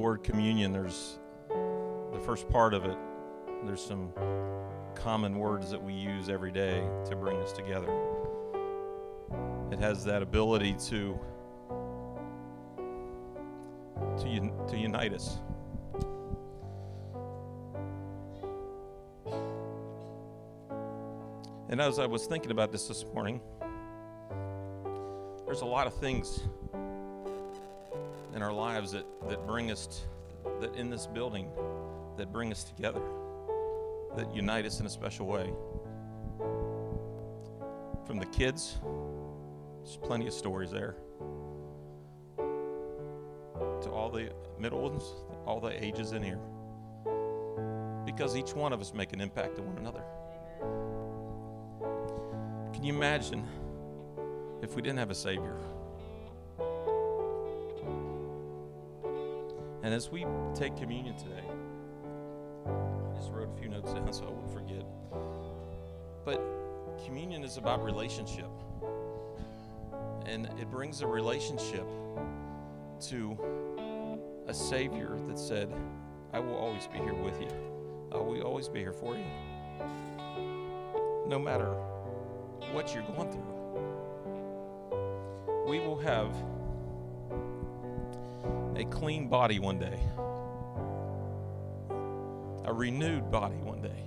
word communion, there's the first part of it, there's some common words that we use every day to bring us together. It has that ability to to, un- to unite us. And as I was thinking about this this morning, there's a lot of things in our lives that, that bring us, t- that in this building, that bring us together, that unite us in a special way. From the kids, there's plenty of stories there, to all the middle ones, all the ages in here. Because each one of us make an impact on one another. Can you imagine if we didn't have a Savior? And as we take communion today, I just wrote a few notes down so I wouldn't forget. But communion is about relationship. And it brings a relationship to a Savior that said, I will always be here with you. I will always be here for you. No matter what you're going through. We will have a clean body one day, a renewed body one day,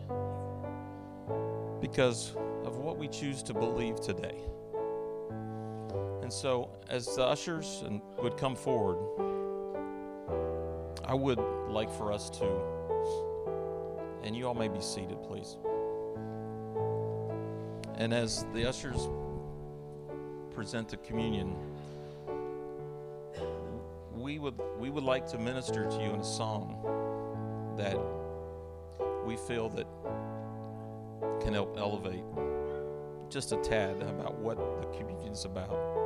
because of what we choose to believe today. And so, as the ushers would come forward, I would like for us to, and you all may be seated, please. And as the ushers present the communion, would we would like to minister to you in a song that we feel that can help elevate just a tad about what the communion is about.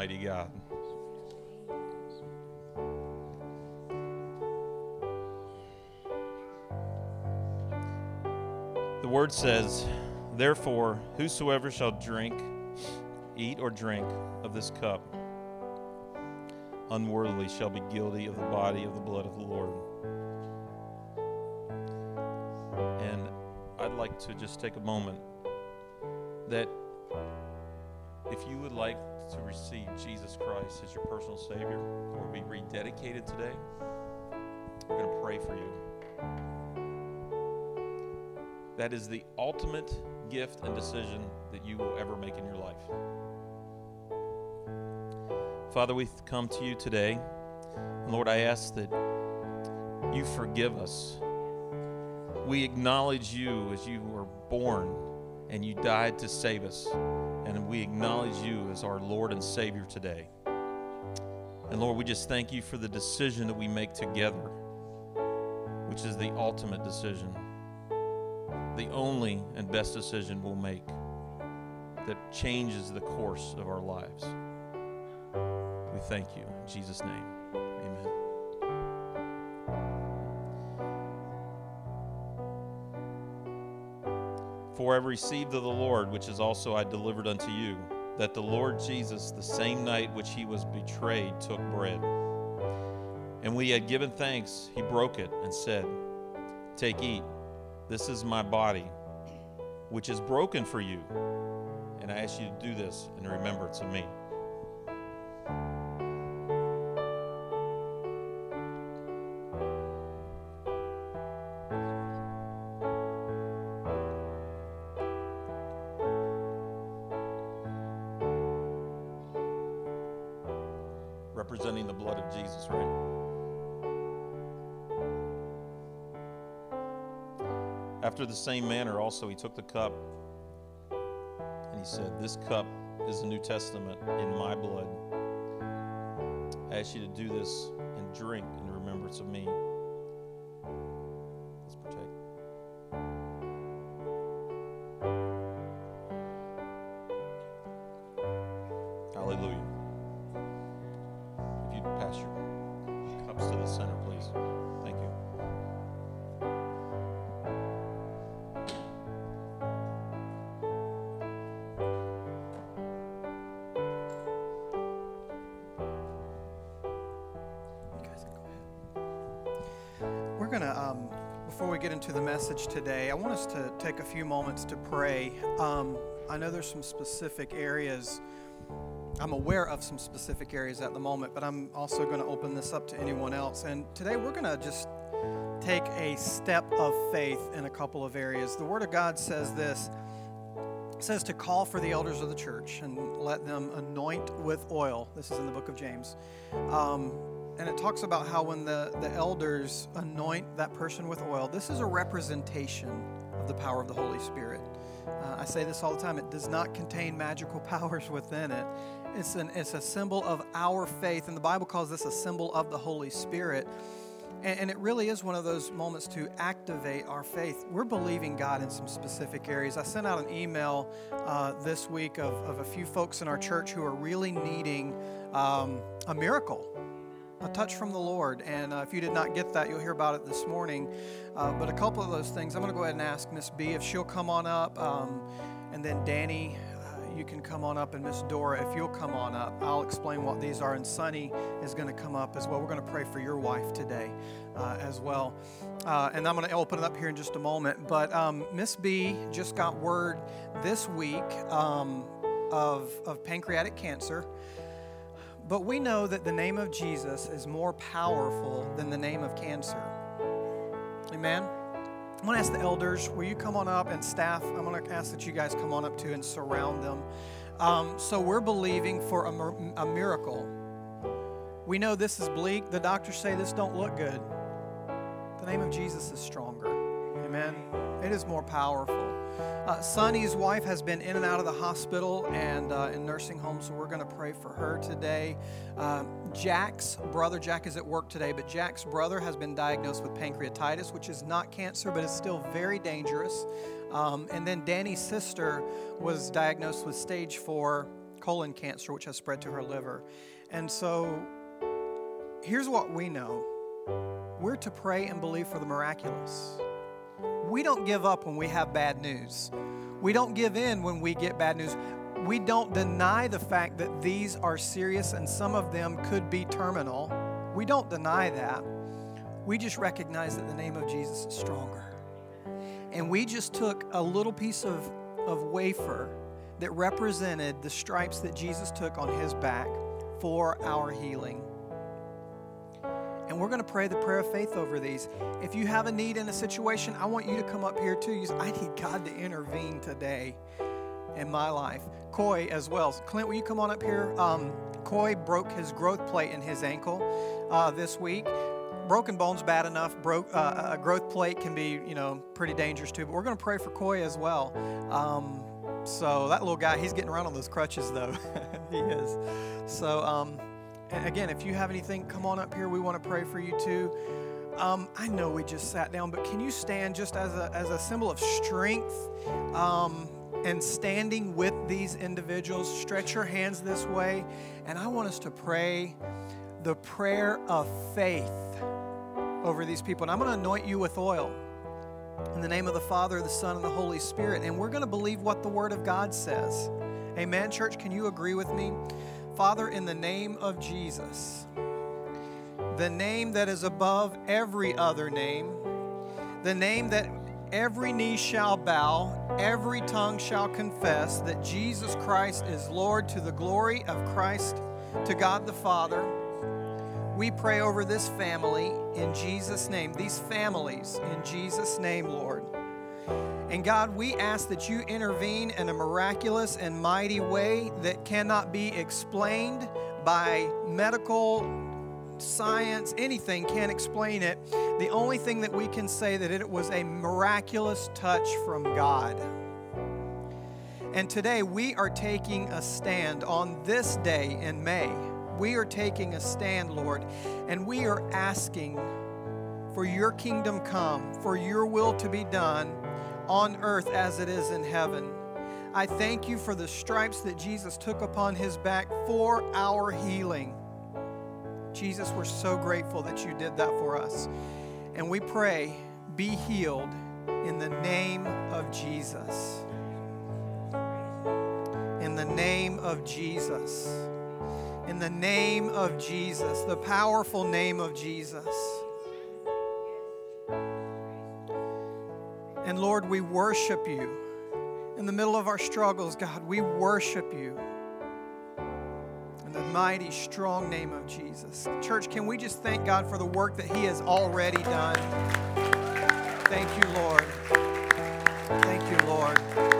Serve a mighty God. The word says, Therefore, whosoever shall drink, eat, or drink of this cup unworthily shall be guilty of the body of the blood of the Lord. And I'd like to just take a moment that if you would like to receive Jesus Christ as your personal Savior or be rededicated today, we're going to pray for you. That is the ultimate gift and decision that you will ever make in your life. Father, we come to you today. Lord, I ask that you forgive us. We acknowledge you as you were born and you died to save us. And we acknowledge you as our Lord and Savior today. And Lord, we just thank you for the decision that we make together, which is the ultimate decision, the only and best decision we'll make that changes the course of our lives. We thank you. In Jesus' name, For I received of the Lord, which is also I delivered unto you, that the Lord Jesus, the same night which he was betrayed, took bread. And when he had given thanks, he broke it and said, Take, eat. This is my body, which is broken for you. And I ask you to do this in remembrance of me. The same manner, also, he took the cup and he said, This cup is the New Testament in my blood. I ask you to do this and drink in remembrance of me. Take a few moments to pray. Um, I know there's some specific areas, I'm aware of some specific areas at the moment, but I'm also going to open this up to anyone else. And today we're going to just take a step of faith in a couple of areas. The Word of God says this. Says to call for the elders of the church and let them anoint with oil. This is in the book of James. Um, and it talks about how when the, the elders anoint that person with oil, this is a representation the power of the Holy Spirit. Uh, I say this all the time it does not contain magical powers within it. It's, an, it's a symbol of our faith, and the Bible calls this a symbol of the Holy Spirit. And, and it really is one of those moments to activate our faith. We're believing God in some specific areas. I sent out an email uh, this week of, of a few folks in our church who are really needing um, a miracle a touch from the Lord. And uh, if you did not get that, you'll hear about it this morning. Uh, but a couple of those things, I'm going to go ahead and ask Miss B if she'll come on up. Um, and then Danny, uh, you can come on up. And Miss Dora, if you'll come on up, I'll explain what these are. And Sunny is going to come up as well. We're going to pray for your wife today uh, as well. Uh, and I'm going to open it up here in just a moment. But um, Miss B just got word this week um, of, of pancreatic cancer. But we know that the name of Jesus is more powerful than the name of cancer. Amen. I'm going to ask the elders, will you come on up and staff? I'm going to ask that you guys come on up too and surround them. Um, so we're believing for a, a miracle. We know this is bleak. The doctors say this don't look good. The name of Jesus is stronger. Amen. It is more powerful. Uh, Sonny's wife has been in and out of the hospital and uh, in nursing homes, so we're going to pray for her today. Uh, Jack's brother, Jack is at work today, but Jack's brother has been diagnosed with pancreatitis, which is not cancer, but it's still very dangerous. Um, and then Danny's sister was diagnosed with stage four colon cancer, which has spread to her liver. And so here's what we know we're to pray and believe for the miraculous. We don't give up when we have bad news. We don't give in when we get bad news. We don't deny the fact that these are serious and some of them could be terminal. We don't deny that. We just recognize that the name of Jesus is stronger. And we just took a little piece of, of wafer that represented the stripes that Jesus took on his back for our healing. And we're going to pray the prayer of faith over these. If you have a need in a situation, I want you to come up here too. You say, I need God to intervene today in my life. Coy as well. Clint, will you come on up here? Um, Coy broke his growth plate in his ankle uh, this week. Broken bones bad enough. Broke uh, a growth plate can be, you know, pretty dangerous too. But we're going to pray for Coy as well. Um, so that little guy, he's getting around on those crutches though. he is. So. Um, again, if you have anything, come on up here. We want to pray for you too. Um, I know we just sat down, but can you stand just as a, as a symbol of strength um, and standing with these individuals? Stretch your hands this way. And I want us to pray the prayer of faith over these people. And I'm going to anoint you with oil in the name of the Father, the Son, and the Holy Spirit. And we're going to believe what the Word of God says. Amen, church. Can you agree with me? Father, in the name of Jesus, the name that is above every other name, the name that every knee shall bow, every tongue shall confess that Jesus Christ is Lord to the glory of Christ, to God the Father. We pray over this family in Jesus' name, these families in Jesus' name, Lord. And God, we ask that you intervene in a miraculous and mighty way that cannot be explained by medical science, anything can't explain it. The only thing that we can say that it was a miraculous touch from God. And today we are taking a stand on this day in May. We are taking a stand, Lord, and we are asking for your kingdom come, for your will to be done on earth as it is in heaven. I thank you for the stripes that Jesus took upon his back for our healing. Jesus, we're so grateful that you did that for us. And we pray, be healed in the name of Jesus. In the name of Jesus. In the name of Jesus, the powerful name of Jesus. And Lord, we worship you. In the middle of our struggles, God, we worship you. In the mighty, strong name of Jesus. Church, can we just thank God for the work that He has already done? Thank you, Lord. Thank you, Lord.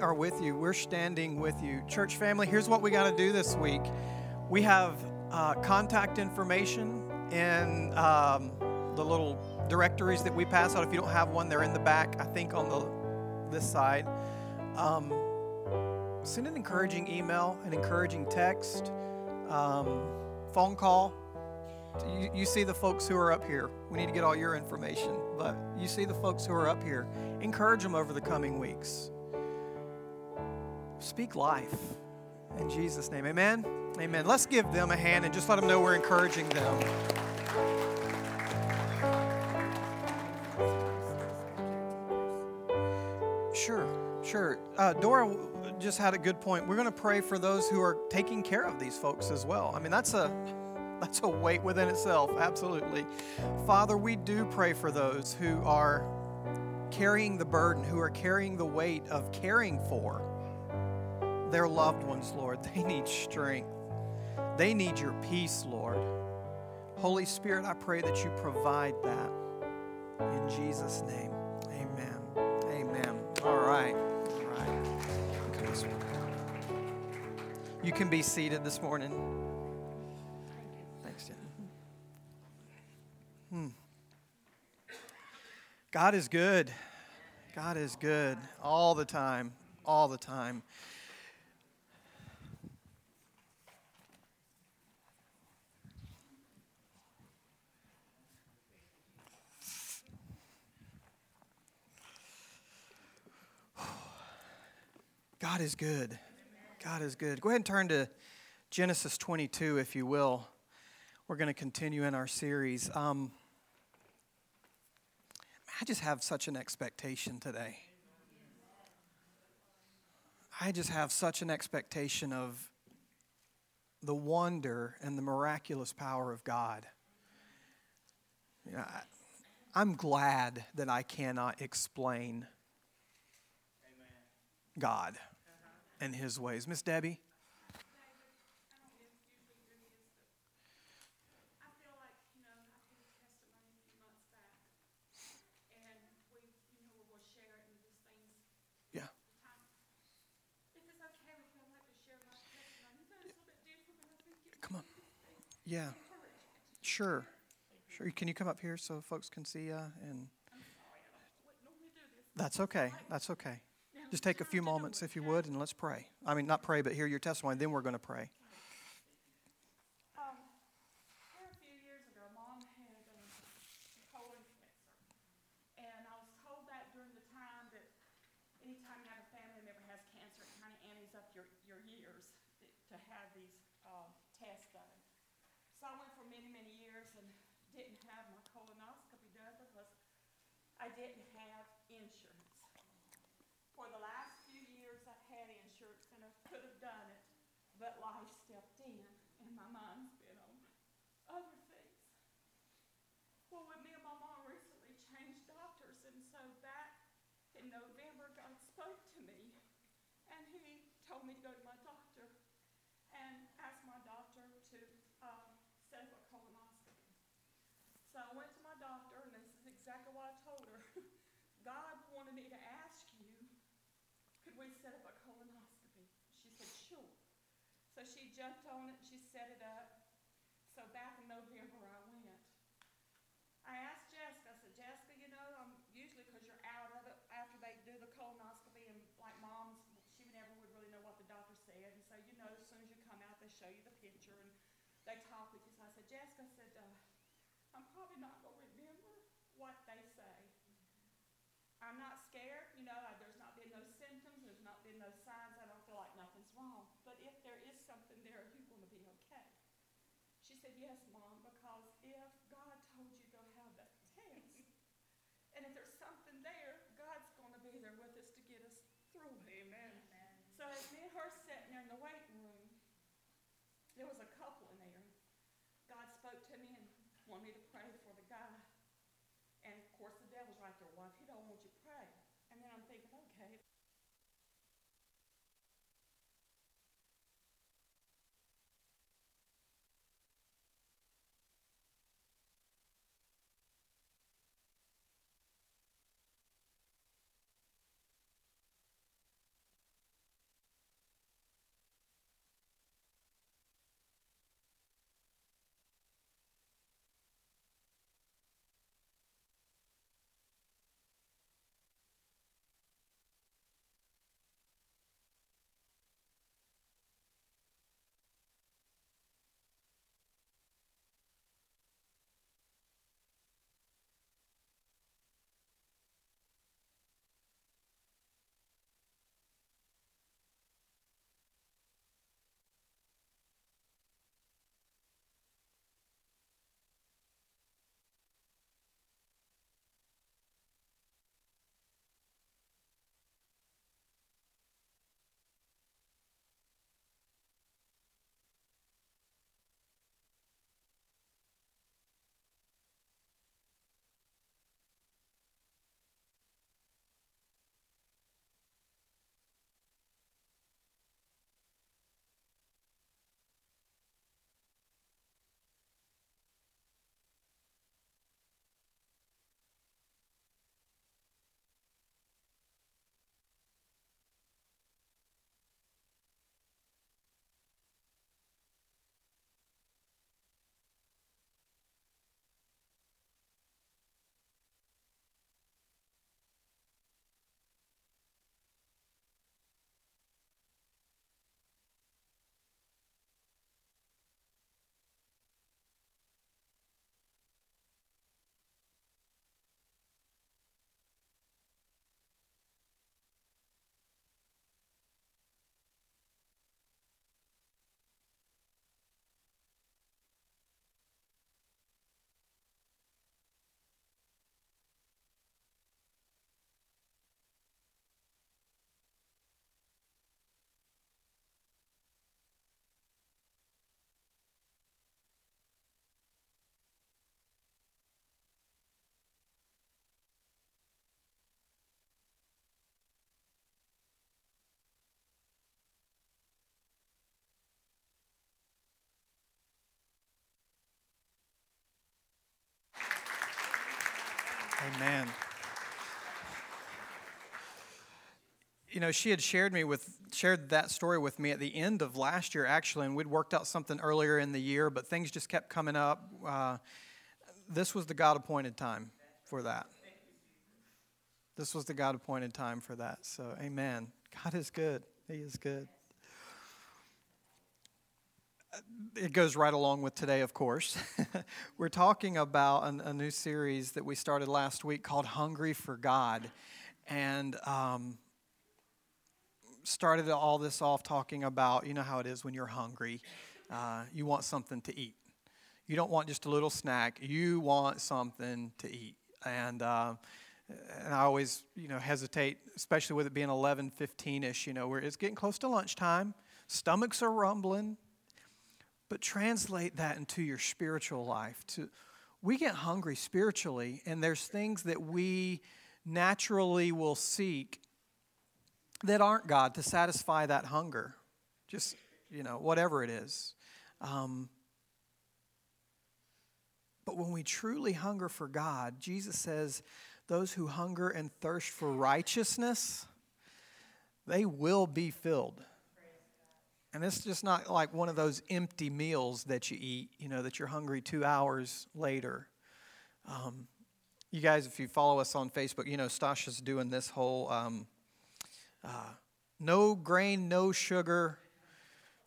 Are with you. We're standing with you. Church family, here's what we got to do this week. We have uh, contact information in um, the little directories that we pass out. If you don't have one, they're in the back, I think on the this side. Um, send an encouraging email, an encouraging text, um, phone call. You, you see the folks who are up here. We need to get all your information, but you see the folks who are up here. Encourage them over the coming weeks. Speak life in Jesus' name. Amen. Amen. Let's give them a hand and just let them know we're encouraging them. Sure, sure. Uh, Dora just had a good point. We're going to pray for those who are taking care of these folks as well. I mean, that's a that's a weight within itself. Absolutely, Father, we do pray for those who are carrying the burden, who are carrying the weight of caring for their loved ones, Lord. They need strength. They need your peace, Lord. Holy Spirit, I pray that you provide that. In Jesus' name, amen. Amen. All right. All right. You can be seated this morning. Thanks, Jen. Hmm. God is good. God is good all the time. All the time. God is good. God is good. Go ahead and turn to Genesis 22, if you will. We're going to continue in our series. Um, I just have such an expectation today. I just have such an expectation of the wonder and the miraculous power of God. You know, I, I'm glad that I cannot explain God and His ways. Miss Debbie? I feel like, you know, I gave a testimony a few months back, and we, you know, we'll share it and these things. Yeah. Time. If it's okay with you, I'd like to share my testimony. It's a little bit different, but I think it Come on. Yeah. Sure. Sure. Can you come up here so folks can see you? And wouldn't do this. that's okay. That's okay. Just take a few moments, if you would, and let's pray. I mean, not pray, but hear your testimony. Then we're going to pray. Um, here a few years ago, mom had um, colon cancer. And I was told that during the time that anytime you have a family member has cancer, it kind of antes up your, your years th- to have these uh, tests done. So I went for many, many years and didn't have my colonoscopy done because I didn't have insurance. For the last few years, I've had insurance and I could have done it, but life stepped in and my mind's been on other things. Well, when me and my mom recently changed doctors, and so back in November, God spoke to me and He told me to go to my doctor and ask my doctor to um, set up a colonoscopy. So I went to my doctor, and this is exactly what I told her. God wanted me to ask you could we set up a colonoscopy? She said, sure. So she jumped on it, she set it up. So back in November, I went. I asked Jessica, I said, Jessica, you know, um, usually because you're out of it after they do the colonoscopy, and like moms, she never would really know what the doctor said. And so, you know, as soon as you come out, they show you the picture and they talk with you. So I said, Jessica, I said, uh, I'm not going to remember what they say. I'm not scared, you know, I- there's not been no symptoms, there's not been no signs, I don't feel like nothing's wrong. But if there is something there, are you gonna be okay? She said, yes, Mom, Amen. You know, she had shared me with shared that story with me at the end of last year, actually, and we'd worked out something earlier in the year, but things just kept coming up. Uh, this was the God appointed time for that. This was the God appointed time for that. So, Amen. God is good. He is good. It goes right along with today, of course. We're talking about an, a new series that we started last week called Hungry for God. And um, started all this off talking about, you know how it is when you're hungry. Uh, you want something to eat. You don't want just a little snack. You want something to eat. And, uh, and I always, you know, hesitate, especially with it being 11, 15-ish, you know, where it's getting close to lunchtime. Stomachs are rumbling. But translate that into your spiritual life. To, we get hungry spiritually, and there's things that we naturally will seek that aren't God to satisfy that hunger. Just, you know, whatever it is. Um, but when we truly hunger for God, Jesus says, those who hunger and thirst for righteousness, they will be filled. And it's just not like one of those empty meals that you eat, you know, that you're hungry two hours later. Um, you guys, if you follow us on Facebook, you know, Stasha's doing this whole um, uh, no grain, no sugar,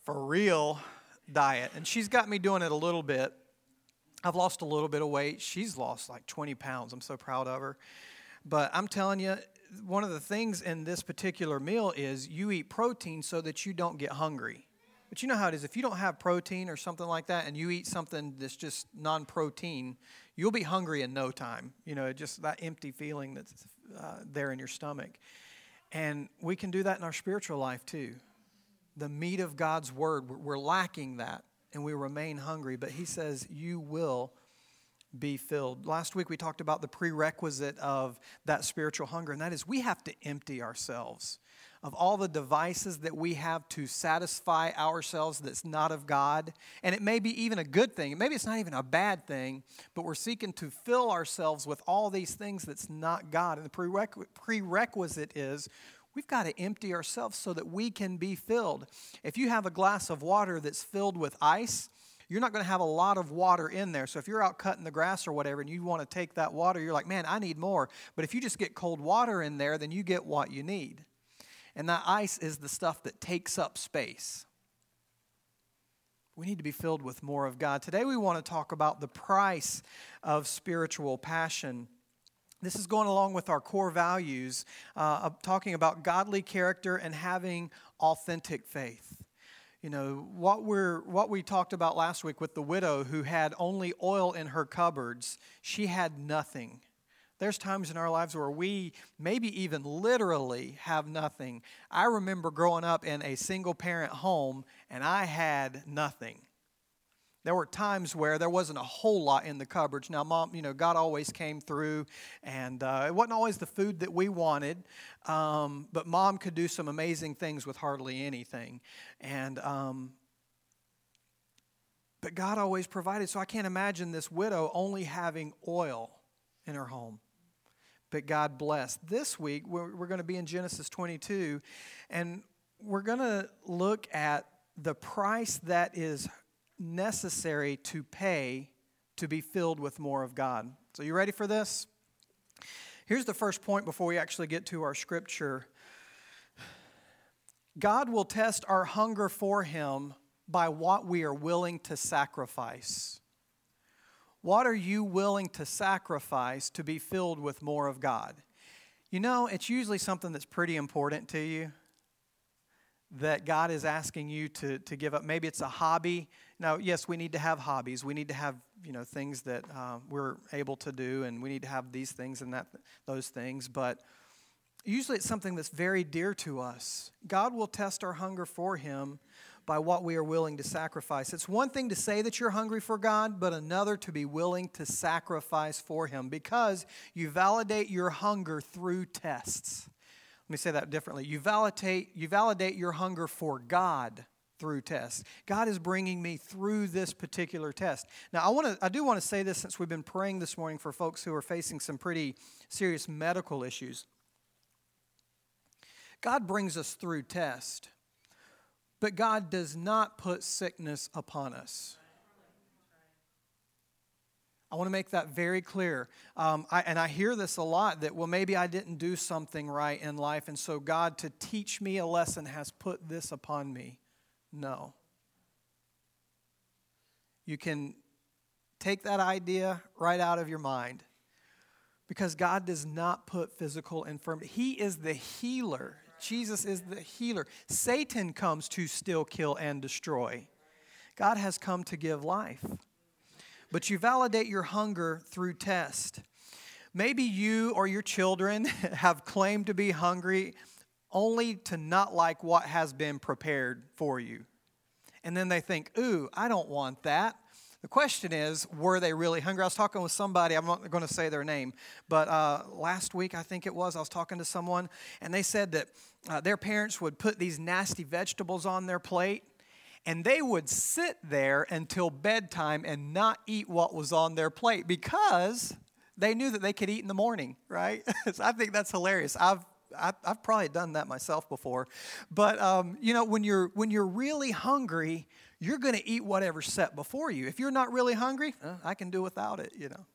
for real diet. And she's got me doing it a little bit. I've lost a little bit of weight. She's lost like 20 pounds. I'm so proud of her. But I'm telling you, one of the things in this particular meal is you eat protein so that you don't get hungry. But you know how it is if you don't have protein or something like that and you eat something that's just non protein, you'll be hungry in no time. You know, just that empty feeling that's uh, there in your stomach. And we can do that in our spiritual life too. The meat of God's word, we're lacking that and we remain hungry, but He says, You will be filled. Last week we talked about the prerequisite of that spiritual hunger, and that is we have to empty ourselves of all the devices that we have to satisfy ourselves that's not of God. And it may be even a good thing. Maybe it's not even a bad thing, but we're seeking to fill ourselves with all these things that's not God. And the prerequisite is we've got to empty ourselves so that we can be filled. If you have a glass of water that's filled with ice, you're not going to have a lot of water in there. So if you're out cutting the grass or whatever and you want to take that water, you're like, man, I need more. But if you just get cold water in there, then you get what you need. And that ice is the stuff that takes up space. We need to be filled with more of God. Today, we want to talk about the price of spiritual passion. This is going along with our core values, uh, talking about godly character and having authentic faith. You know, what, we're, what we talked about last week with the widow who had only oil in her cupboards, she had nothing. There's times in our lives where we maybe even literally have nothing. I remember growing up in a single parent home and I had nothing. There were times where there wasn't a whole lot in the cupboards. Now, mom, you know, God always came through, and uh, it wasn't always the food that we wanted, um, but mom could do some amazing things with hardly anything. And, um, but God always provided. So I can't imagine this widow only having oil in her home but God blessed. This week, we're, we're going to be in Genesis 22, and we're going to look at the price that is necessary to pay to be filled with more of God. So, you ready for this? Here's the first point before we actually get to our scripture God will test our hunger for Him by what we are willing to sacrifice. What are you willing to sacrifice to be filled with more of God? You know, it's usually something that's pretty important to you that God is asking you to, to give up. Maybe it's a hobby. Now, yes, we need to have hobbies. We need to have you know things that uh, we're able to do, and we need to have these things and that those things. But usually, it's something that's very dear to us. God will test our hunger for Him by what we are willing to sacrifice. It's one thing to say that you're hungry for God, but another to be willing to sacrifice for Him because you validate your hunger through tests. Let me say that differently. You validate, you validate your hunger for God through tests. God is bringing me through this particular test. Now, I want to I do want to say this since we've been praying this morning for folks who are facing some pretty serious medical issues. God brings us through test, but God does not put sickness upon us. I want to make that very clear. Um, I, and I hear this a lot that, well, maybe I didn't do something right in life, and so God, to teach me a lesson, has put this upon me. No. You can take that idea right out of your mind because God does not put physical infirmity. He is the healer. Jesus is the healer. Satan comes to still kill, and destroy. God has come to give life but you validate your hunger through test. Maybe you or your children have claimed to be hungry only to not like what has been prepared for you. And then they think, ooh, I don't want that. The question is, were they really hungry? I was talking with somebody, I'm not going to say their name, but uh, last week, I think it was, I was talking to someone, and they said that uh, their parents would put these nasty vegetables on their plate, and they would sit there until bedtime and not eat what was on their plate because they knew that they could eat in the morning, right? so I think that's hilarious. I've I've probably done that myself before, but um, you know when you're when you're really hungry, you're going to eat whatever's set before you. If you're not really hungry, uh, I can do without it. You know.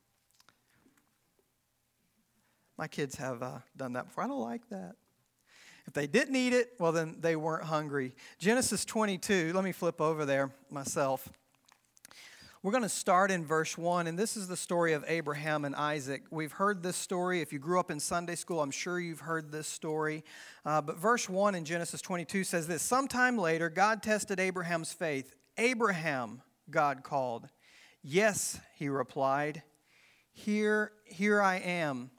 My kids have uh, done that before. I don't like that. If they didn't eat it, well, then they weren't hungry. Genesis 22, let me flip over there myself. We're going to start in verse 1, and this is the story of Abraham and Isaac. We've heard this story. If you grew up in Sunday school, I'm sure you've heard this story. Uh, but verse 1 in Genesis 22 says this Sometime later, God tested Abraham's faith. Abraham, God called. Yes, he replied. Here, here I am.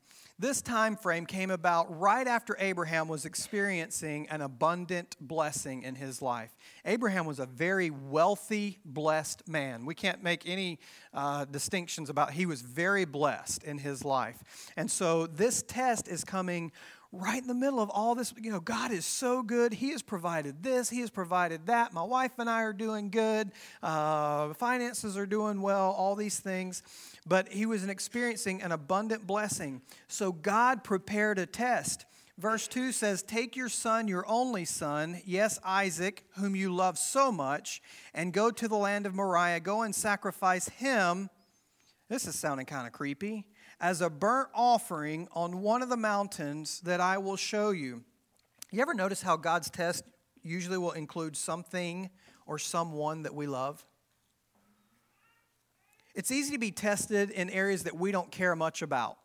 This time frame came about right after Abraham was experiencing an abundant blessing in his life. Abraham was a very wealthy, blessed man. We can't make any uh, distinctions about he was very blessed in his life. And so this test is coming right in the middle of all this. You know, God is so good. He has provided this, He has provided that. My wife and I are doing good. Uh, finances are doing well, all these things. But he was experiencing an abundant blessing. So God prepared a test. Verse 2 says, Take your son, your only son, yes, Isaac, whom you love so much, and go to the land of Moriah. Go and sacrifice him. This is sounding kind of creepy as a burnt offering on one of the mountains that I will show you. You ever notice how God's test usually will include something or someone that we love? It's easy to be tested in areas that we don't care much about.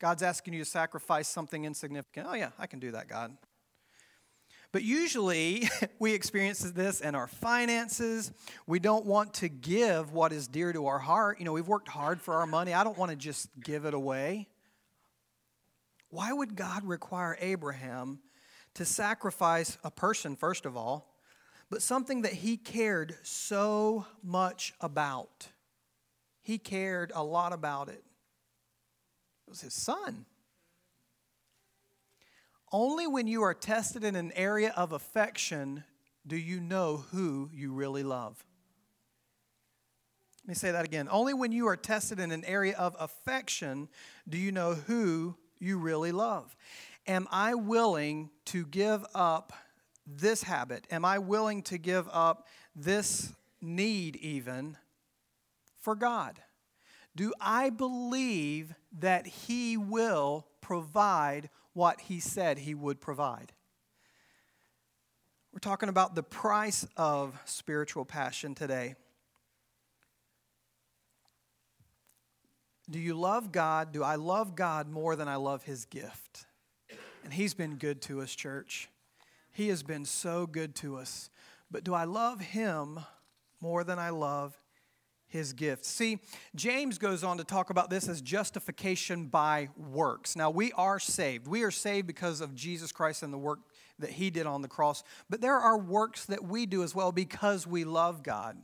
God's asking you to sacrifice something insignificant. Oh, yeah, I can do that, God. But usually we experience this in our finances. We don't want to give what is dear to our heart. You know, we've worked hard for our money. I don't want to just give it away. Why would God require Abraham to sacrifice a person, first of all, but something that he cared so much about? He cared a lot about it. It was his son. Only when you are tested in an area of affection do you know who you really love. Let me say that again. Only when you are tested in an area of affection do you know who you really love. Am I willing to give up this habit? Am I willing to give up this need, even for God? Do I believe that He will provide what he said he would provide. We're talking about the price of spiritual passion today. Do you love God? Do I love God more than I love his gift? And he's been good to us, church. He has been so good to us. But do I love him more than I love his gifts. See, James goes on to talk about this as justification by works. Now, we are saved. We are saved because of Jesus Christ and the work that he did on the cross. But there are works that we do as well because we love God.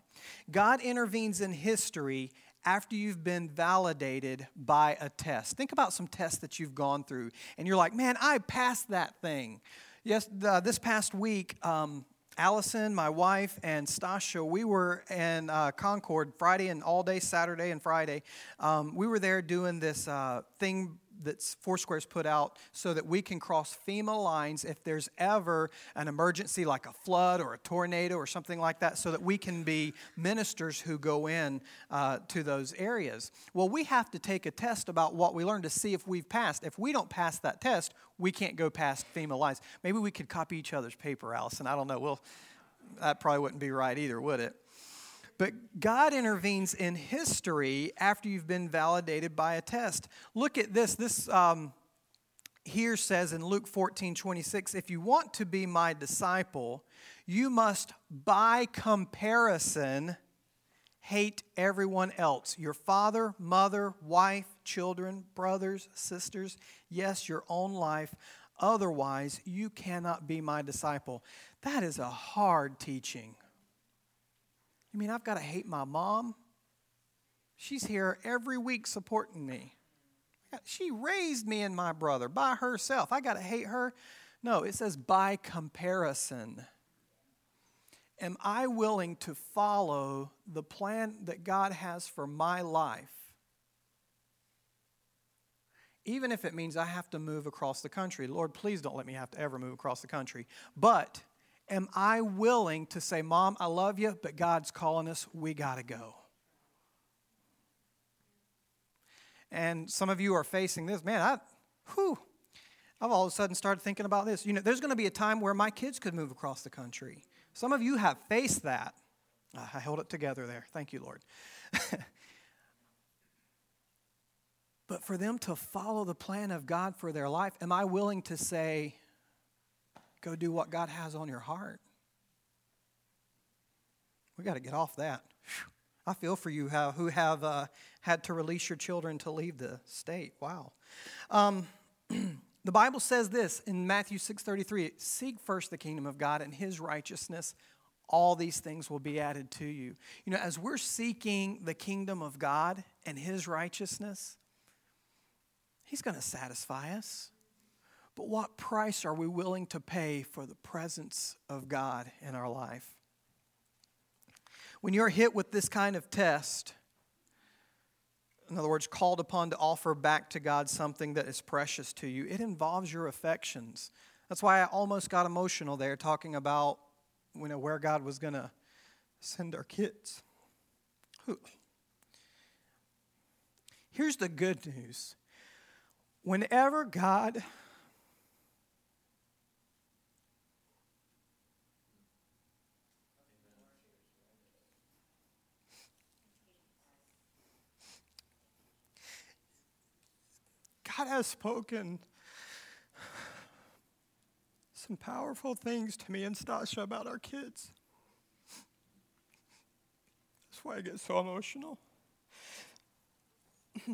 God intervenes in history after you've been validated by a test. Think about some tests that you've gone through, and you're like, man, I passed that thing. Yes, uh, this past week, um, Allison, my wife, and Stasha, we were in uh, Concord Friday and all day Saturday and Friday. Um, we were there doing this uh, thing that Foursquare's put out so that we can cross FEMA lines if there's ever an emergency like a flood or a tornado or something like that, so that we can be ministers who go in uh, to those areas. Well, we have to take a test about what we learned to see if we've passed. If we don't pass that test, we can't go past FEMA lines. Maybe we could copy each other's paper, Allison. I don't know. Well, that probably wouldn't be right either, would it? But God intervenes in history after you've been validated by a test. Look at this. This um, here says in Luke 14 26, if you want to be my disciple, you must, by comparison, hate everyone else your father, mother, wife, children, brothers, sisters, yes, your own life. Otherwise, you cannot be my disciple. That is a hard teaching. You mean I've got to hate my mom? She's here every week supporting me. She raised me and my brother by herself. I got to hate her? No, it says by comparison. Am I willing to follow the plan that God has for my life? Even if it means I have to move across the country. Lord, please don't let me have to ever move across the country. But am I willing to say, Mom, I love you, but God's calling us, we got to go? And some of you are facing this. Man, I, whew, I've all of a sudden started thinking about this. You know, there's going to be a time where my kids could move across the country. Some of you have faced that. Ah, I held it together there. Thank you, Lord. but for them to follow the plan of God for their life, am I willing to say, go do what God has on your heart? We got to get off that. I feel for you who have uh, had to release your children to leave the state. Wow. Um, the Bible says this in Matthew 6:33, "Seek first the kingdom of God and his righteousness, all these things will be added to you." You know, as we're seeking the kingdom of God and his righteousness, he's going to satisfy us. But what price are we willing to pay for the presence of God in our life? When you're hit with this kind of test, in other words, called upon to offer back to God something that is precious to you, it involves your affections. That's why I almost got emotional there talking about you know, where God was going to send our kids. Here's the good news. Whenever God God has spoken some powerful things to me and Stasha about our kids. That's why I get so emotional.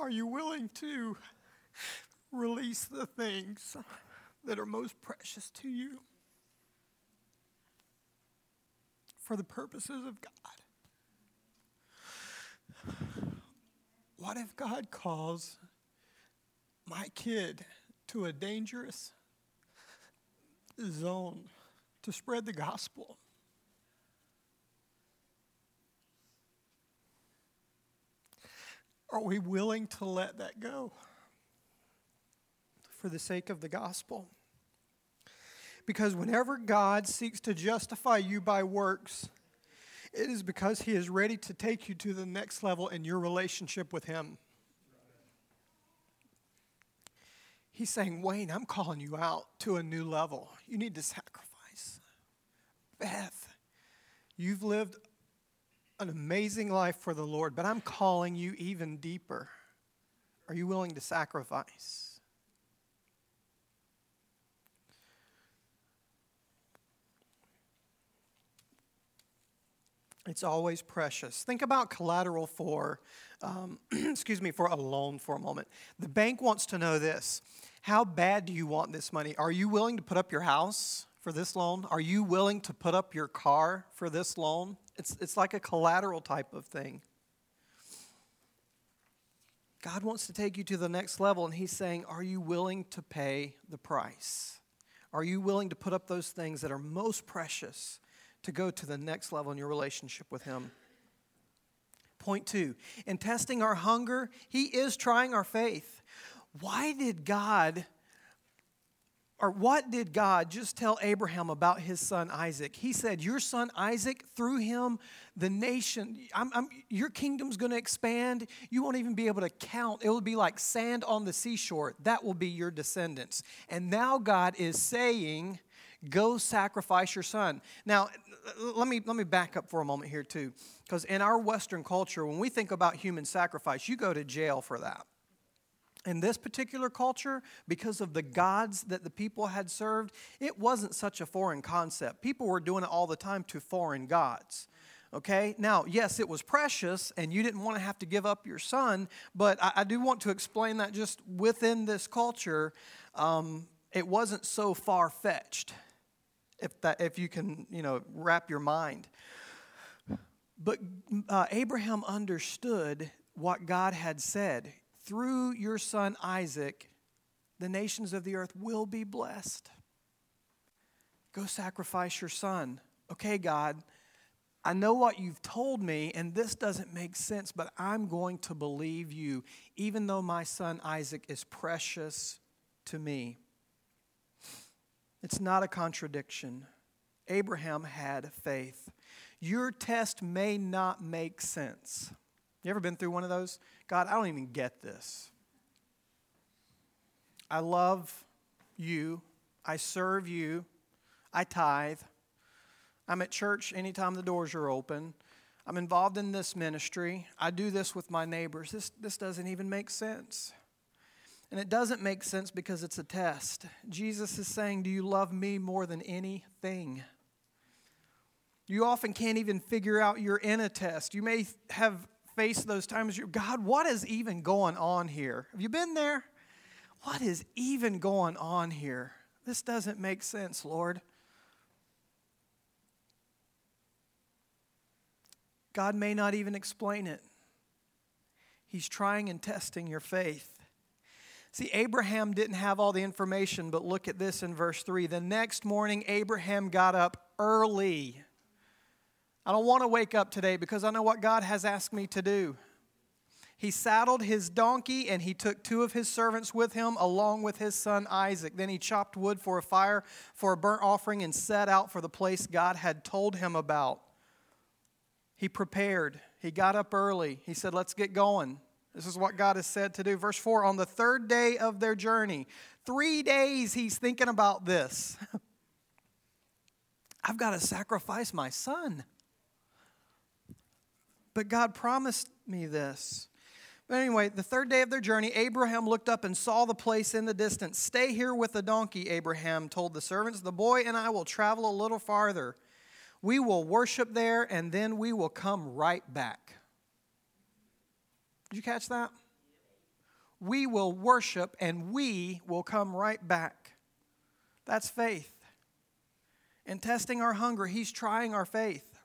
Are you willing to release the things that are most precious to you for the purposes of God. What if God calls my kid to a dangerous zone to spread the gospel? Are we willing to let that go? For the sake of the gospel. Because whenever God seeks to justify you by works, it is because He is ready to take you to the next level in your relationship with Him. He's saying, Wayne, I'm calling you out to a new level. You need to sacrifice. Beth, you've lived an amazing life for the Lord, but I'm calling you even deeper. Are you willing to sacrifice? It's always precious. Think about collateral for, um, excuse me, for a loan for a moment. The bank wants to know this How bad do you want this money? Are you willing to put up your house for this loan? Are you willing to put up your car for this loan? It's, it's like a collateral type of thing. God wants to take you to the next level, and He's saying, Are you willing to pay the price? Are you willing to put up those things that are most precious to go to the next level in your relationship with Him? Point two, in testing our hunger, He is trying our faith. Why did God or what did God just tell Abraham about his son Isaac? He said, Your son Isaac, through him, the nation, I'm, I'm, your kingdom's going to expand. You won't even be able to count. It will be like sand on the seashore. That will be your descendants. And now God is saying, Go sacrifice your son. Now, let me, let me back up for a moment here, too. Because in our Western culture, when we think about human sacrifice, you go to jail for that in this particular culture, because of the gods that the people had served, it wasn't such a foreign concept. People were doing it all the time to foreign gods. Okay, now, yes, it was precious and you didn't want to have to give up your son, but I, I do want to explain that just within this culture, um, it wasn't so far fetched, if, that, if you can, you know, wrap your mind. But uh, Abraham understood what God had said through your son Isaac, the nations of the earth will be blessed. Go sacrifice your son. Okay, God, I know what you've told me, and this doesn't make sense, but I'm going to believe you, even though my son Isaac is precious to me. It's not a contradiction. Abraham had faith. Your test may not make sense. You ever been through one of those? God, I don't even get this. I love you. I serve you. I tithe. I'm at church anytime the doors are open. I'm involved in this ministry. I do this with my neighbors. This, this doesn't even make sense. And it doesn't make sense because it's a test. Jesus is saying, Do you love me more than anything? You often can't even figure out you're in a test. You may have faced those times, you're, God, what is even going on here? Have you been there? What is even going on here? This doesn't make sense, Lord. God may not even explain it. He's trying and testing your faith. See, Abraham didn't have all the information, but look at this in verse 3. The next morning, Abraham got up early I don't want to wake up today because I know what God has asked me to do. He saddled his donkey and he took two of his servants with him along with his son Isaac. Then he chopped wood for a fire for a burnt offering and set out for the place God had told him about. He prepared. He got up early. He said, Let's get going. This is what God has said to do. Verse 4 On the third day of their journey, three days he's thinking about this. I've got to sacrifice my son. But God promised me this. But anyway, the third day of their journey, Abraham looked up and saw the place in the distance. Stay here with the donkey, Abraham told the servants. The boy and I will travel a little farther. We will worship there, and then we will come right back. Did you catch that? We will worship, and we will come right back. That's faith. In testing our hunger, he's trying our faith.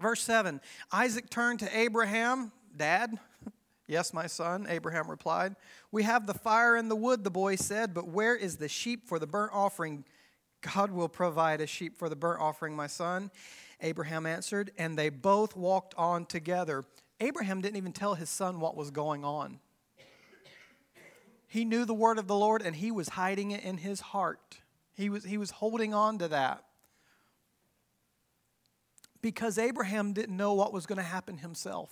Verse 7 Isaac turned to Abraham, Dad. Yes, my son, Abraham replied. We have the fire and the wood, the boy said, but where is the sheep for the burnt offering? God will provide a sheep for the burnt offering, my son. Abraham answered, and they both walked on together. Abraham didn't even tell his son what was going on. He knew the word of the Lord and he was hiding it in his heart. He was, he was holding on to that because Abraham didn't know what was going to happen himself.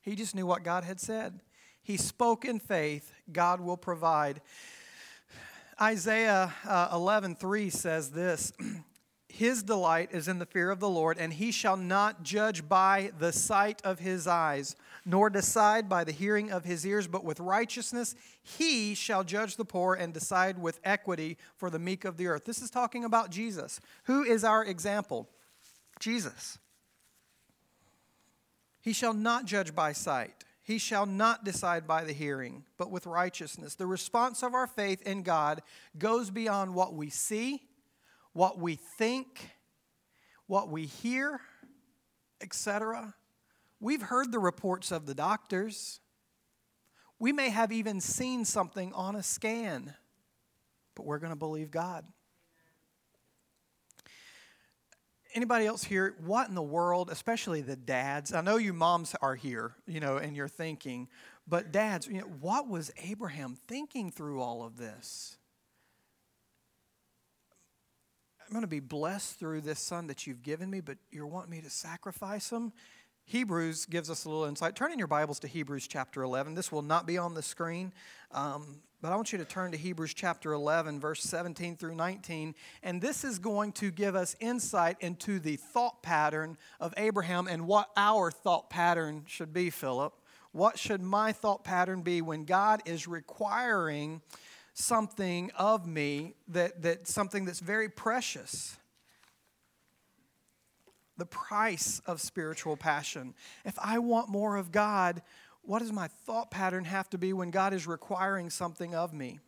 He just knew what God had said. He spoke in faith, God will provide. Isaiah uh, 11 3 says this His delight is in the fear of the Lord, and he shall not judge by the sight of his eyes, nor decide by the hearing of his ears, but with righteousness he shall judge the poor and decide with equity for the meek of the earth. This is talking about Jesus. Who is our example? Jesus. He shall not judge by sight. He shall not decide by the hearing, but with righteousness. The response of our faith in God goes beyond what we see, what we think, what we hear, etc. We've heard the reports of the doctors. We may have even seen something on a scan, but we're going to believe God. Anybody else here? What in the world, especially the dads? I know you moms are here, you know, and you're thinking, but dads, you know, what was Abraham thinking through all of this? I'm going to be blessed through this son that you've given me, but you're wanting me to sacrifice him? Hebrews gives us a little insight. Turn in your Bibles to Hebrews chapter 11. This will not be on the screen, um, but I want you to turn to Hebrews chapter 11, verse 17 through 19. And this is going to give us insight into the thought pattern of Abraham and what our thought pattern should be, Philip. What should my thought pattern be when God is requiring something of me that, that something that's very precious? the price of spiritual passion. If I want more of God, what does my thought pattern have to be when God is requiring something of me?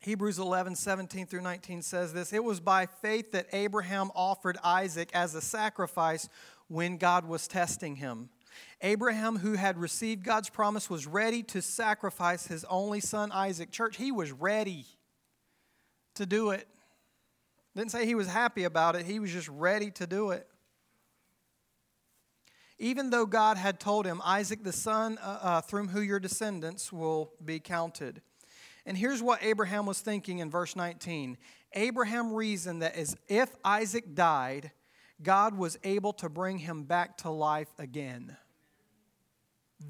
Hebrews 11, 17 through 19 says this It was by faith that Abraham offered Isaac as a sacrifice when God was testing him. Abraham, who had received God's promise, was ready to sacrifice his only son Isaac. Church, he was ready to do it. Didn't say he was happy about it, he was just ready to do it. Even though God had told him, Isaac, the son uh, uh, through whom your descendants will be counted. And here's what Abraham was thinking in verse 19 Abraham reasoned that as if Isaac died, God was able to bring him back to life again.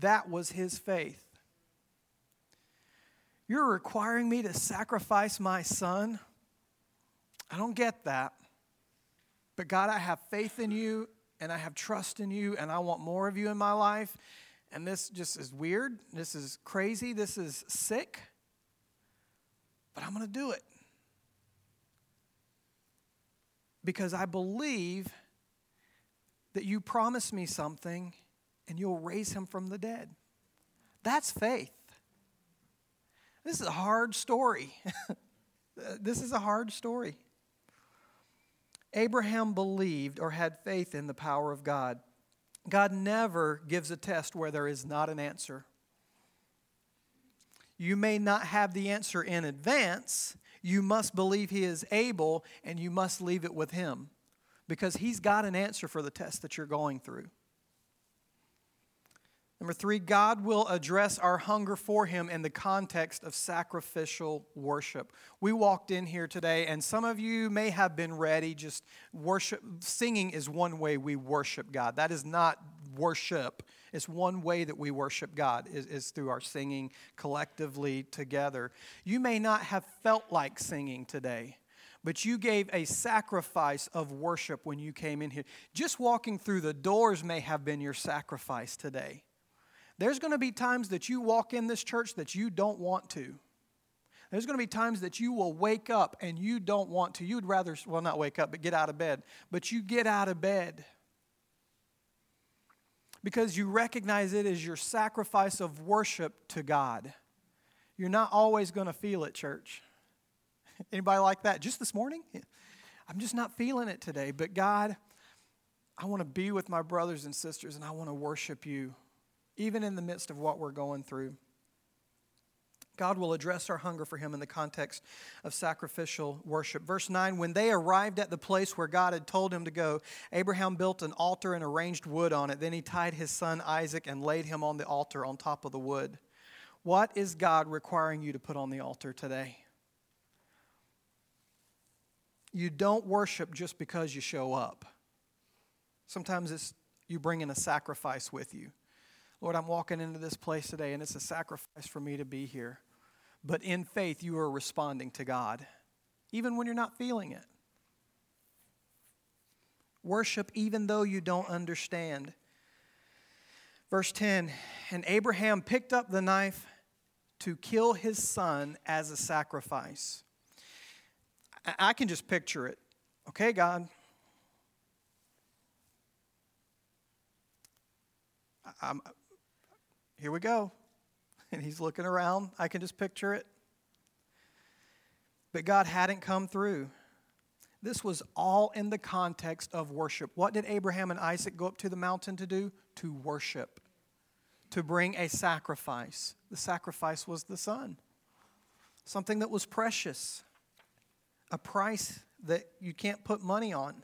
That was his faith. You're requiring me to sacrifice my son? I don't get that. But God, I have faith in you and I have trust in you and I want more of you in my life. And this just is weird. This is crazy. This is sick. But I'm going to do it. Because I believe that you promised me something and you'll raise him from the dead. That's faith. This is a hard story. this is a hard story. Abraham believed or had faith in the power of God. God never gives a test where there is not an answer. You may not have the answer in advance. You must believe He is able and you must leave it with Him because He's got an answer for the test that you're going through. Number three, God will address our hunger for Him in the context of sacrificial worship. We walked in here today, and some of you may have been ready. Just worship, singing is one way we worship God. That is not worship. It's one way that we worship God is, is through our singing collectively together. You may not have felt like singing today but you gave a sacrifice of worship when you came in here. Just walking through the doors may have been your sacrifice today. There's going to be times that you walk in this church that you don't want to. There's going to be times that you will wake up and you don't want to. You'd rather, well, not wake up, but get out of bed. But you get out of bed because you recognize it as your sacrifice of worship to God. You're not always going to feel it, church. Anybody like that? Just this morning? I'm just not feeling it today. But God, I want to be with my brothers and sisters and I want to worship you even in the midst of what we're going through. God will address our hunger for Him in the context of sacrificial worship. Verse 9 When they arrived at the place where God had told him to go, Abraham built an altar and arranged wood on it. Then he tied his son Isaac and laid him on the altar on top of the wood. What is God requiring you to put on the altar today? You don't worship just because you show up. Sometimes it's you bring in a sacrifice with you. Lord, I'm walking into this place today and it's a sacrifice for me to be here. But in faith, you are responding to God, even when you're not feeling it. Worship even though you don't understand. Verse 10 And Abraham picked up the knife to kill his son as a sacrifice. I can just picture it. Okay, God, I'm, here we go. And he's looking around. I can just picture it. But God hadn't come through. This was all in the context of worship. What did Abraham and Isaac go up to the mountain to do? To worship, to bring a sacrifice. The sacrifice was the son, something that was precious, a price that you can't put money on.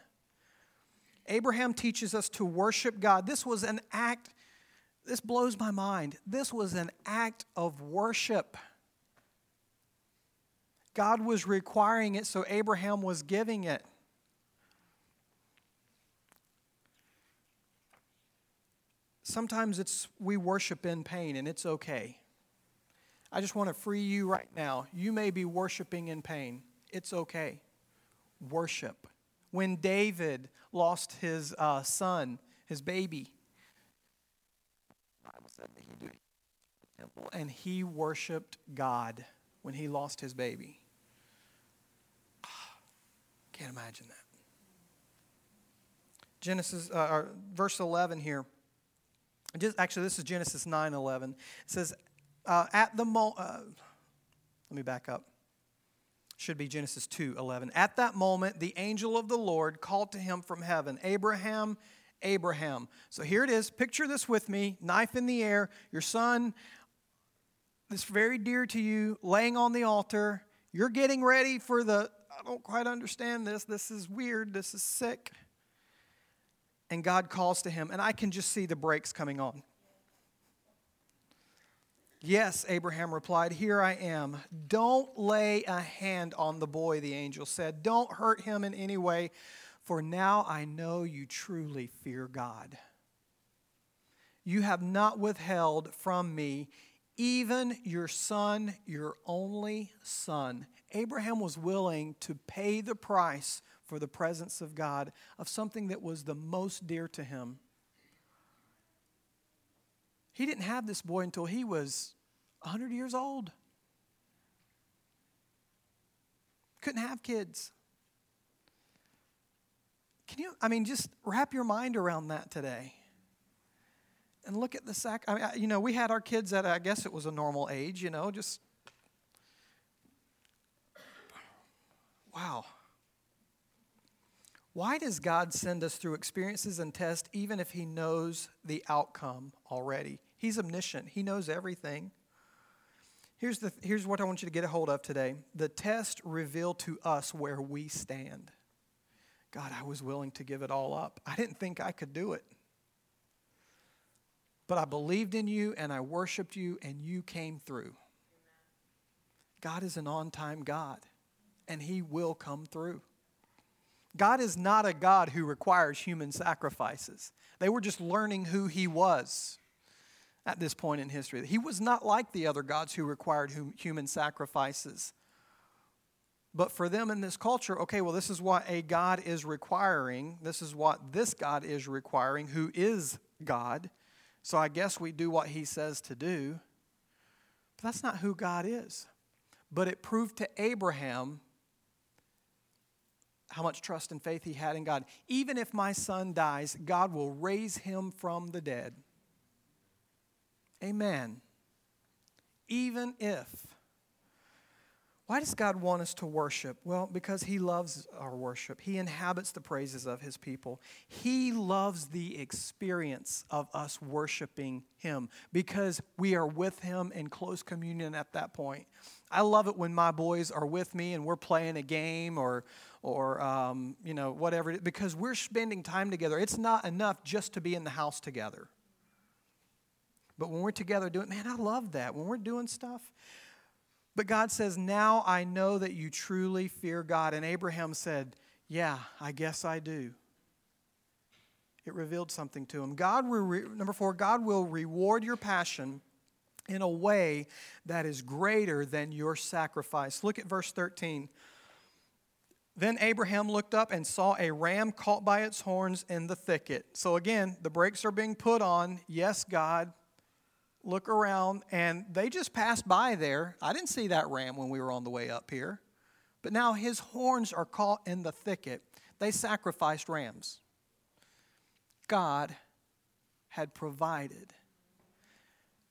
Abraham teaches us to worship God. This was an act this blows my mind. This was an act of worship. God was requiring it, so Abraham was giving it. Sometimes it's we worship in pain and it's okay. I just want to free you right now. You may be worshiping in pain. It's okay. Worship. When David lost his uh, son, his baby, said that he did temple and he worshiped God when he lost his baby. Can't imagine that. Genesis, uh, verse 11 here. Just, actually, this is Genesis 9 11. It says, uh, at the moment, uh, let me back up. Should be Genesis 2 11. At that moment, the angel of the Lord called to him from heaven, Abraham, Abraham. So here it is. Picture this with me knife in the air, your son, that's very dear to you, laying on the altar. You're getting ready for the, I don't quite understand this. This is weird. This is sick. And God calls to him, and I can just see the brakes coming on. Yes, Abraham replied, Here I am. Don't lay a hand on the boy, the angel said. Don't hurt him in any way for now I know you truly fear God. You have not withheld from me even your son, your only son. Abraham was willing to pay the price for the presence of God of something that was the most dear to him. He didn't have this boy until he was 100 years old. Couldn't have kids. Can you, I mean, just wrap your mind around that today. And look at the sac. I mean, you know, we had our kids at, I guess it was a normal age, you know, just. Wow. Why does God send us through experiences and tests even if He knows the outcome already? He's omniscient, He knows everything. Here's, the, here's what I want you to get a hold of today the test revealed to us where we stand. God, I was willing to give it all up. I didn't think I could do it. But I believed in you and I worshiped you and you came through. God is an on time God and He will come through. God is not a God who requires human sacrifices. They were just learning who He was at this point in history. He was not like the other gods who required human sacrifices. But for them in this culture, okay, well, this is what a God is requiring. This is what this God is requiring, who is God. So I guess we do what he says to do. But that's not who God is. But it proved to Abraham how much trust and faith he had in God. Even if my son dies, God will raise him from the dead. Amen. Even if. Why does God want us to worship? Well, because He loves our worship. He inhabits the praises of His people. He loves the experience of us worshiping Him because we are with Him in close communion at that point. I love it when my boys are with me and we're playing a game or, or um, you know, whatever, because we're spending time together. It's not enough just to be in the house together. But when we're together doing, man, I love that. When we're doing stuff, but God says, Now I know that you truly fear God. And Abraham said, Yeah, I guess I do. It revealed something to him. God, re- number four, God will reward your passion in a way that is greater than your sacrifice. Look at verse 13. Then Abraham looked up and saw a ram caught by its horns in the thicket. So again, the brakes are being put on. Yes, God, look around, and they just passed by there. I didn't see that ram when we were on the way up here. But now his horns are caught in the thicket. They sacrificed rams. God had provided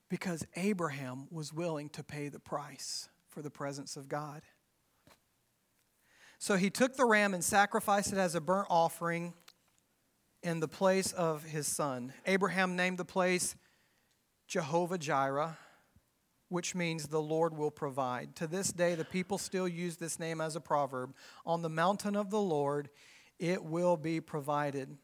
Because Abraham was willing to pay the price for the presence of God. So he took the ram and sacrificed it as a burnt offering in the place of his son. Abraham named the place Jehovah Jireh, which means the Lord will provide. To this day, the people still use this name as a proverb. On the mountain of the Lord, it will be provided.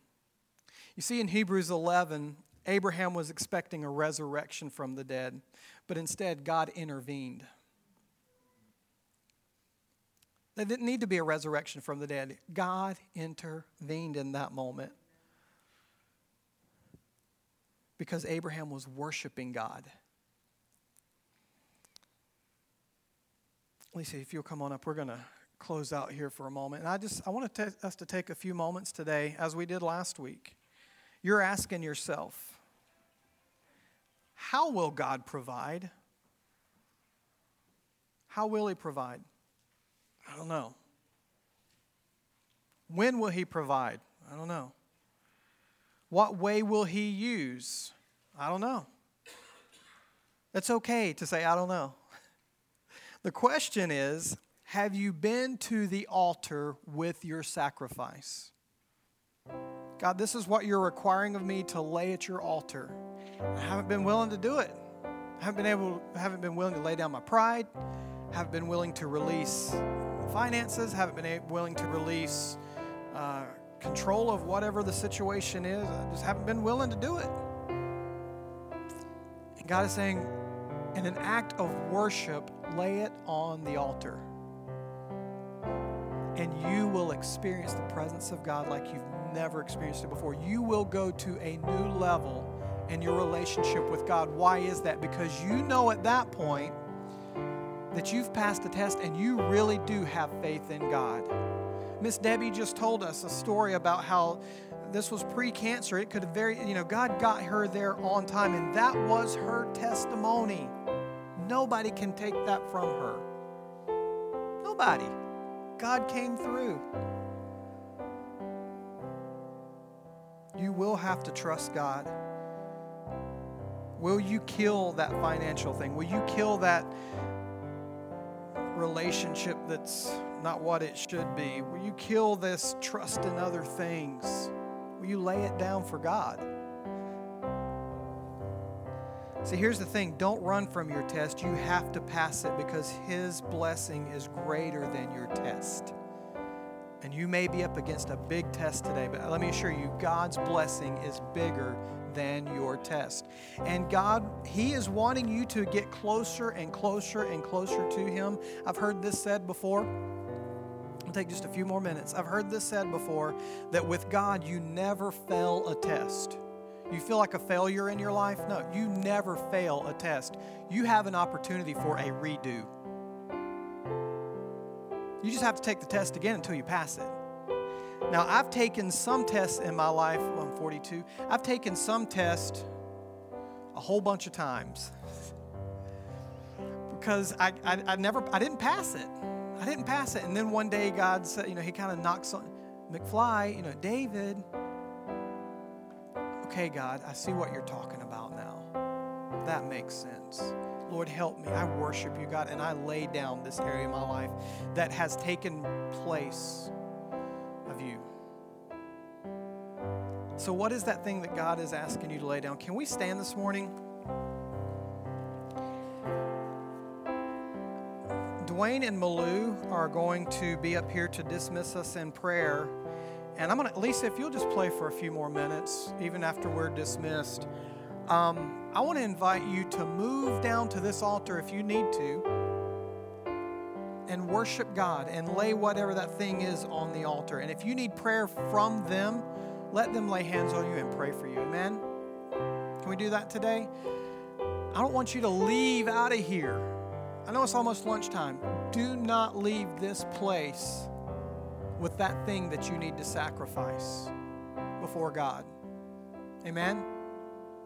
You see, in Hebrews 11, Abraham was expecting a resurrection from the dead, but instead, God intervened. There didn't need to be a resurrection from the dead. God intervened in that moment because Abraham was worshiping God. Lisa, if you'll come on up, we're going to close out here for a moment. And I just I want to us to take a few moments today, as we did last week. You're asking yourself, how will God provide? How will He provide? I don't know. When will He provide? I don't know. What way will He use? I don't know. It's okay to say, I don't know. The question is Have you been to the altar with your sacrifice? God, this is what you're requiring of me to lay at your altar. I haven't been willing to do it. I haven't been able, haven't been willing to lay down my pride. Haven't been willing to release finances. Haven't been willing to release uh, control of whatever the situation is. I just haven't been willing to do it. And God is saying, in an act of worship, lay it on the altar. And you will experience the presence of God like you've never experienced it before. You will go to a new level in your relationship with God. Why is that? Because you know at that point that you've passed the test and you really do have faith in God. Miss Debbie just told us a story about how this was pre-cancer. It could have very, you know, God got her there on time, and that was her testimony. Nobody can take that from her. Nobody. God came through. You will have to trust God. Will you kill that financial thing? Will you kill that relationship that's not what it should be? Will you kill this trust in other things? Will you lay it down for God? See, here's the thing don't run from your test. You have to pass it because His blessing is greater than your test. And you may be up against a big test today, but let me assure you, God's blessing is bigger than your test. And God, He is wanting you to get closer and closer and closer to Him. I've heard this said before. I'll take just a few more minutes. I've heard this said before that with God, you never fail a test. You feel like a failure in your life? No, you never fail a test. You have an opportunity for a redo. You just have to take the test again until you pass it. Now, I've taken some tests in my life. Well, I'm 42. I've taken some tests a whole bunch of times because I, I, I, never, I didn't pass it. I didn't pass it. And then one day God said, you know, He kind of knocks on McFly, you know, David. Okay, God, I see what you're talking about now. That makes sense. Lord, help me. I worship you, God, and I lay down this area of my life that has taken place So, what is that thing that God is asking you to lay down? Can we stand this morning? Dwayne and Malou are going to be up here to dismiss us in prayer. And I'm going to, Lisa, if you'll just play for a few more minutes, even after we're dismissed. Um, I want to invite you to move down to this altar if you need to and worship God and lay whatever that thing is on the altar. And if you need prayer from them, let them lay hands on you and pray for you. Amen? Can we do that today? I don't want you to leave out of here. I know it's almost lunchtime. Do not leave this place with that thing that you need to sacrifice before God. Amen?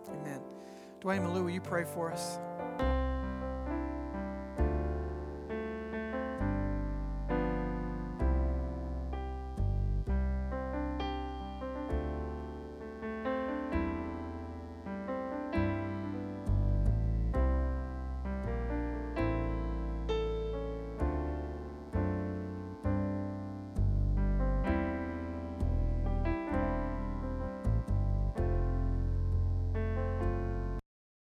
Amen. Dwayne Malou, will you pray for us?